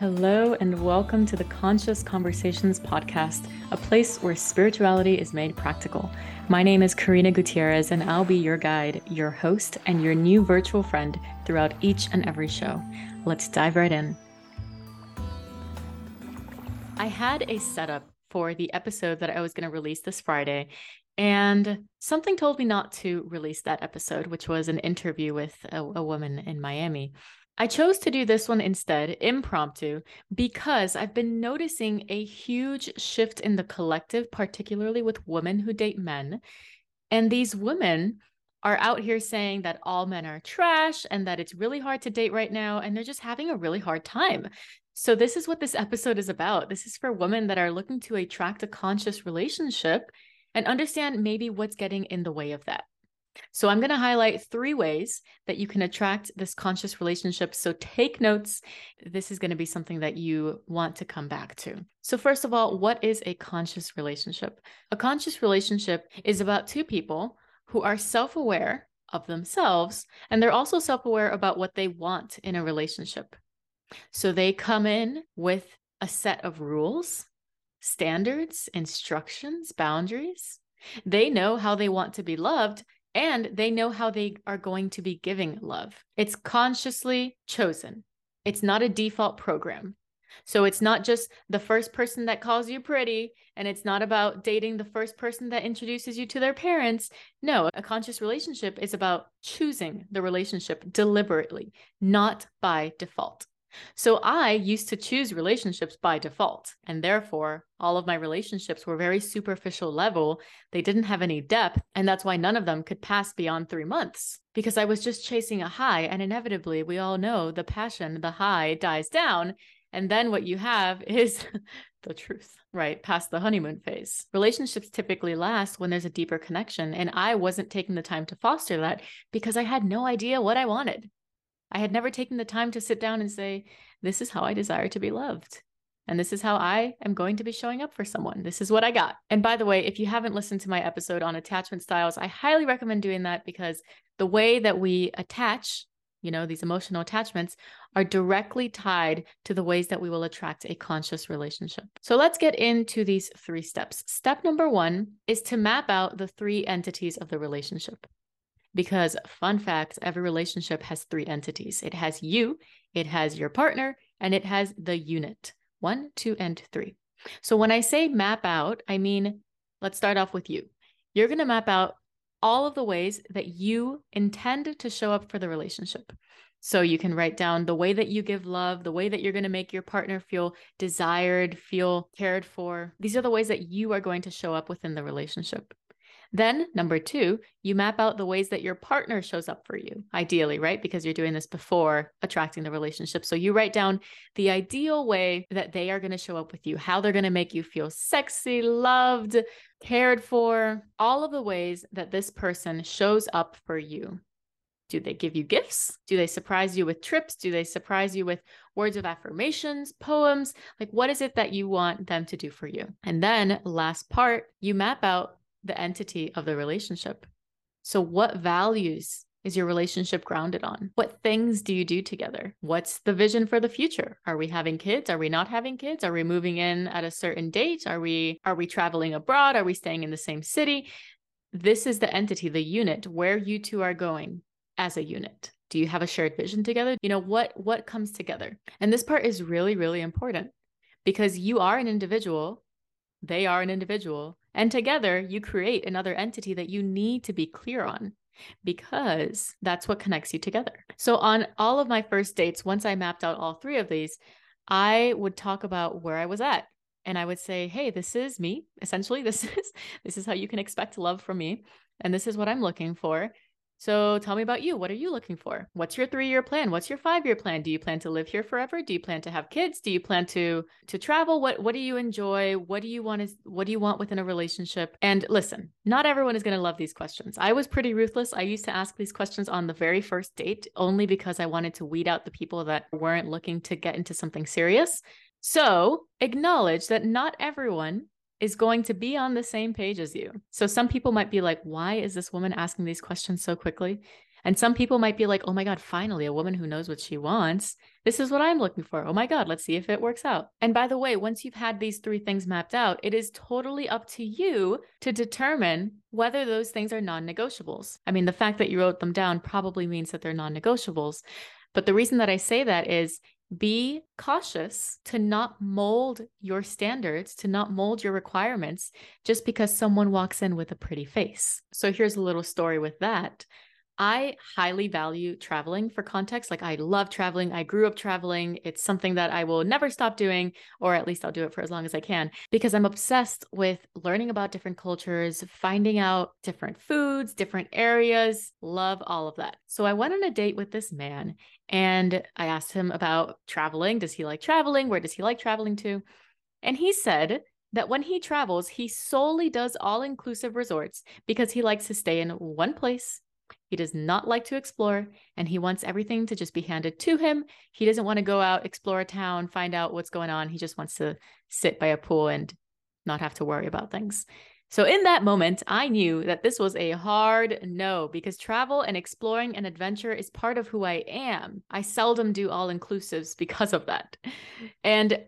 Hello, and welcome to the Conscious Conversations podcast, a place where spirituality is made practical. My name is Karina Gutierrez, and I'll be your guide, your host, and your new virtual friend throughout each and every show. Let's dive right in. I had a setup for the episode that I was going to release this Friday, and something told me not to release that episode, which was an interview with a, a woman in Miami. I chose to do this one instead, impromptu, because I've been noticing a huge shift in the collective, particularly with women who date men. And these women are out here saying that all men are trash and that it's really hard to date right now. And they're just having a really hard time. So, this is what this episode is about. This is for women that are looking to attract a conscious relationship and understand maybe what's getting in the way of that. So I'm going to highlight three ways that you can attract this conscious relationship. So take notes. This is going to be something that you want to come back to. So, first of all, what is a conscious relationship? A conscious relationship is about two people who are self aware of themselves and they're also self aware about what they want in a relationship. So they come in with a set of rules, standards, instructions, boundaries. They know how they want to be loved and they know how they are going to be giving love. It's consciously chosen, it's not a default program. So it's not just the first person that calls you pretty, and it's not about dating the first person that introduces you to their parents. No, a conscious relationship is about choosing the relationship deliberately, not by default. So I used to choose relationships by default. And therefore, all of my relationships were very superficial level. They didn't have any depth. And that's why none of them could pass beyond three months because I was just chasing a high. And inevitably, we all know the passion, the high dies down. And then what you have is the truth, right? Past the honeymoon phase. Relationships typically last when there's a deeper connection. And I wasn't taking the time to foster that because I had no idea what I wanted. I had never taken the time to sit down and say, This is how I desire to be loved. And this is how I am going to be showing up for someone. This is what I got. And by the way, if you haven't listened to my episode on attachment styles, I highly recommend doing that because the way that we attach, you know, these emotional attachments are directly tied to the ways that we will attract a conscious relationship. So let's get into these three steps. Step number one is to map out the three entities of the relationship. Because, fun fact, every relationship has three entities it has you, it has your partner, and it has the unit one, two, and three. So when I say map out, I mean, let's start off with you. You're going to map out all of the ways that you intend to show up for the relationship. So you can write down the way that you give love, the way that you're going to make your partner feel desired, feel cared for. These are the ways that you are going to show up within the relationship. Then, number two, you map out the ways that your partner shows up for you, ideally, right? Because you're doing this before attracting the relationship. So you write down the ideal way that they are going to show up with you, how they're going to make you feel sexy, loved, cared for, all of the ways that this person shows up for you. Do they give you gifts? Do they surprise you with trips? Do they surprise you with words of affirmations, poems? Like, what is it that you want them to do for you? And then, last part, you map out the entity of the relationship. So, what values is your relationship grounded on? What things do you do together? What's the vision for the future? Are we having kids? Are we not having kids? Are we moving in at a certain date? Are we are we traveling abroad? Are we staying in the same city? This is the entity, the unit where you two are going as a unit. Do you have a shared vision together? You know what what comes together? And this part is really really important because you are an individual, they are an individual, and together you create another entity that you need to be clear on because that's what connects you together. So, on all of my first dates, once I mapped out all three of these, I would talk about where I was at. And I would say, hey, this is me. Essentially, this is this is how you can expect love from me. And this is what I'm looking for. So tell me about you. What are you looking for? What's your 3-year plan? What's your 5-year plan? Do you plan to live here forever? Do you plan to have kids? Do you plan to to travel? What what do you enjoy? What do you want is what do you want within a relationship? And listen, not everyone is going to love these questions. I was pretty ruthless. I used to ask these questions on the very first date only because I wanted to weed out the people that weren't looking to get into something serious. So, acknowledge that not everyone is going to be on the same page as you. So some people might be like, why is this woman asking these questions so quickly? And some people might be like, oh my God, finally, a woman who knows what she wants. This is what I'm looking for. Oh my God, let's see if it works out. And by the way, once you've had these three things mapped out, it is totally up to you to determine whether those things are non negotiables. I mean, the fact that you wrote them down probably means that they're non negotiables. But the reason that I say that is be cautious to not mold your standards, to not mold your requirements just because someone walks in with a pretty face. So here's a little story with that. I highly value traveling for context. Like, I love traveling. I grew up traveling. It's something that I will never stop doing, or at least I'll do it for as long as I can, because I'm obsessed with learning about different cultures, finding out different foods, different areas. Love all of that. So, I went on a date with this man and I asked him about traveling. Does he like traveling? Where does he like traveling to? And he said that when he travels, he solely does all inclusive resorts because he likes to stay in one place he does not like to explore and he wants everything to just be handed to him. He doesn't want to go out, explore a town, find out what's going on. He just wants to sit by a pool and not have to worry about things. So, in that moment, I knew that this was a hard no because travel and exploring and adventure is part of who I am. I seldom do all inclusives because of that. And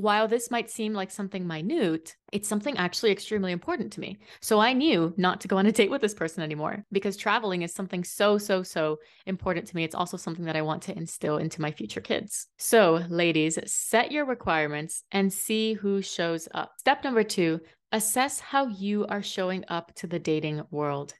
while this might seem like something minute, it's something actually extremely important to me. So I knew not to go on a date with this person anymore because traveling is something so, so, so important to me. It's also something that I want to instill into my future kids. So, ladies, set your requirements and see who shows up. Step number two assess how you are showing up to the dating world.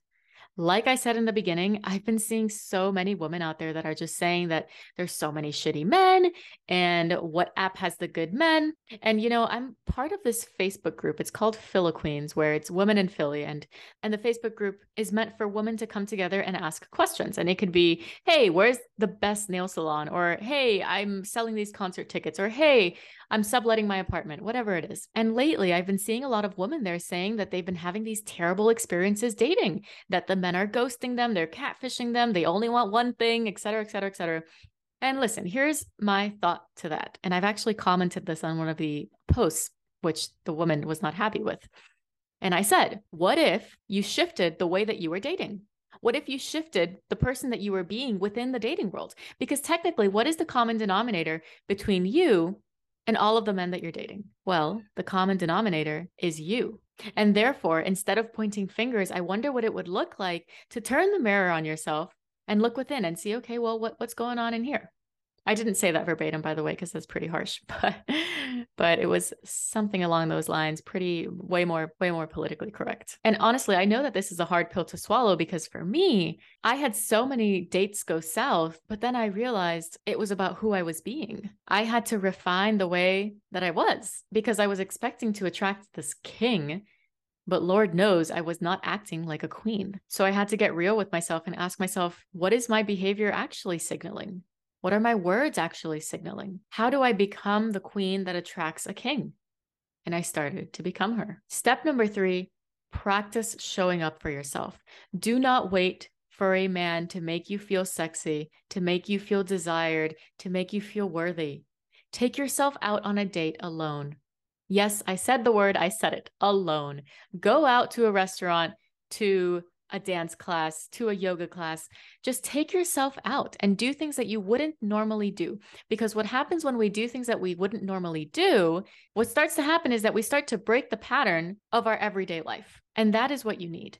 Like I said in the beginning, I've been seeing so many women out there that are just saying that there's so many shitty men and what app has the good men. And you know, I'm part of this Facebook group. It's called Philly Queens, where it's women in Philly and and the Facebook group is meant for women to come together and ask questions. And it could be, "Hey, where's the best nail salon?" or "Hey, I'm selling these concert tickets," or "Hey, I'm subletting my apartment, whatever it is. And lately, I've been seeing a lot of women there saying that they've been having these terrible experiences dating, that the men are ghosting them, they're catfishing them, they only want one thing, et cetera, et cetera, et cetera. And listen, here's my thought to that. And I've actually commented this on one of the posts, which the woman was not happy with. And I said, what if you shifted the way that you were dating? What if you shifted the person that you were being within the dating world? Because technically, what is the common denominator between you and all of the men that you're dating? Well, the common denominator is you. And therefore, instead of pointing fingers, I wonder what it would look like to turn the mirror on yourself and look within and see, okay, well, what, what's going on in here? I didn't say that verbatim, by the way, because that's pretty harsh, but but it was something along those lines, pretty way more, way more politically correct. And honestly, I know that this is a hard pill to swallow because for me, I had so many dates go south, but then I realized it was about who I was being. I had to refine the way that I was because I was expecting to attract this king but Lord knows I was not acting like a queen. So I had to get real with myself and ask myself, what is my behavior actually signaling? What are my words actually signaling? How do I become the queen that attracts a king? And I started to become her. Step number three practice showing up for yourself. Do not wait for a man to make you feel sexy, to make you feel desired, to make you feel worthy. Take yourself out on a date alone. Yes, I said the word, I said it alone. Go out to a restaurant to a dance class, to a yoga class. Just take yourself out and do things that you wouldn't normally do. Because what happens when we do things that we wouldn't normally do, what starts to happen is that we start to break the pattern of our everyday life. And that is what you need.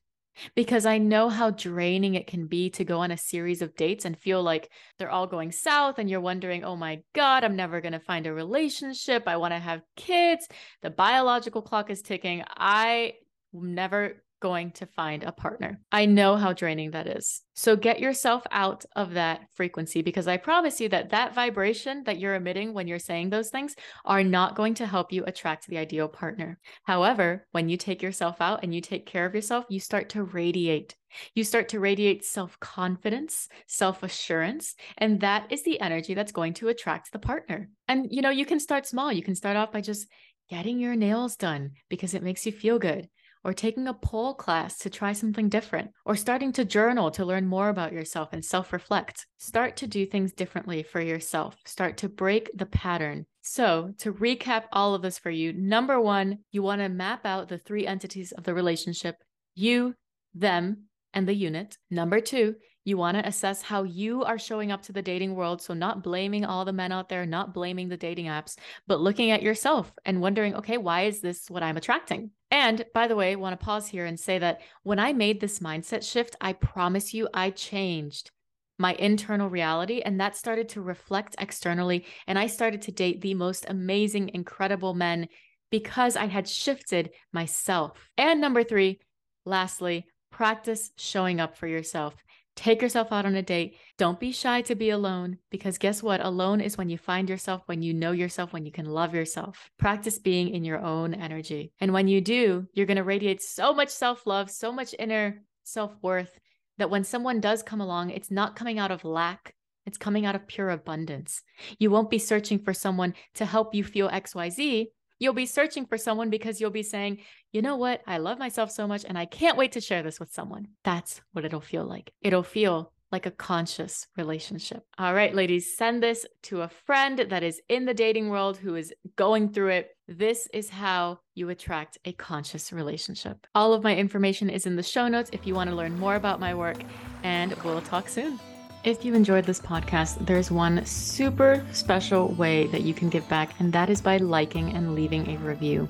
Because I know how draining it can be to go on a series of dates and feel like they're all going south, and you're wondering, oh my God, I'm never going to find a relationship. I want to have kids. The biological clock is ticking. I never going to find a partner. I know how draining that is. So get yourself out of that frequency because I promise you that that vibration that you're emitting when you're saying those things are not going to help you attract the ideal partner. However, when you take yourself out and you take care of yourself, you start to radiate. You start to radiate self confidence, self assurance, and that is the energy that's going to attract the partner. And you know, you can start small. You can start off by just getting your nails done because it makes you feel good or taking a pole class to try something different, or starting to journal to learn more about yourself and self reflect. Start to do things differently for yourself. Start to break the pattern. So, to recap all of this for you, number one, you want to map out the three entities of the relationship you, them, and the unit. Number two, You want to assess how you are showing up to the dating world. So, not blaming all the men out there, not blaming the dating apps, but looking at yourself and wondering, okay, why is this what I'm attracting? And by the way, I want to pause here and say that when I made this mindset shift, I promise you, I changed my internal reality. And that started to reflect externally. And I started to date the most amazing, incredible men because I had shifted myself. And number three, lastly, practice showing up for yourself. Take yourself out on a date. Don't be shy to be alone because guess what? Alone is when you find yourself, when you know yourself, when you can love yourself. Practice being in your own energy. And when you do, you're going to radiate so much self love, so much inner self worth that when someone does come along, it's not coming out of lack. It's coming out of pure abundance. You won't be searching for someone to help you feel XYZ. You'll be searching for someone because you'll be saying, you know what? I love myself so much and I can't wait to share this with someone. That's what it'll feel like. It'll feel like a conscious relationship. All right, ladies, send this to a friend that is in the dating world who is going through it. This is how you attract a conscious relationship. All of my information is in the show notes if you want to learn more about my work, and we'll talk soon. If you enjoyed this podcast, there's one super special way that you can give back, and that is by liking and leaving a review.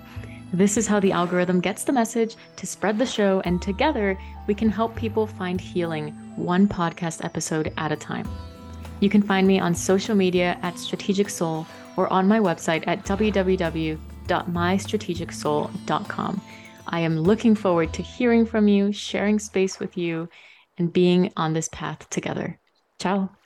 This is how the algorithm gets the message to spread the show, and together we can help people find healing one podcast episode at a time. You can find me on social media at Strategic Soul or on my website at www.mystrategicsoul.com. I am looking forward to hearing from you, sharing space with you, and being on this path together. Chao.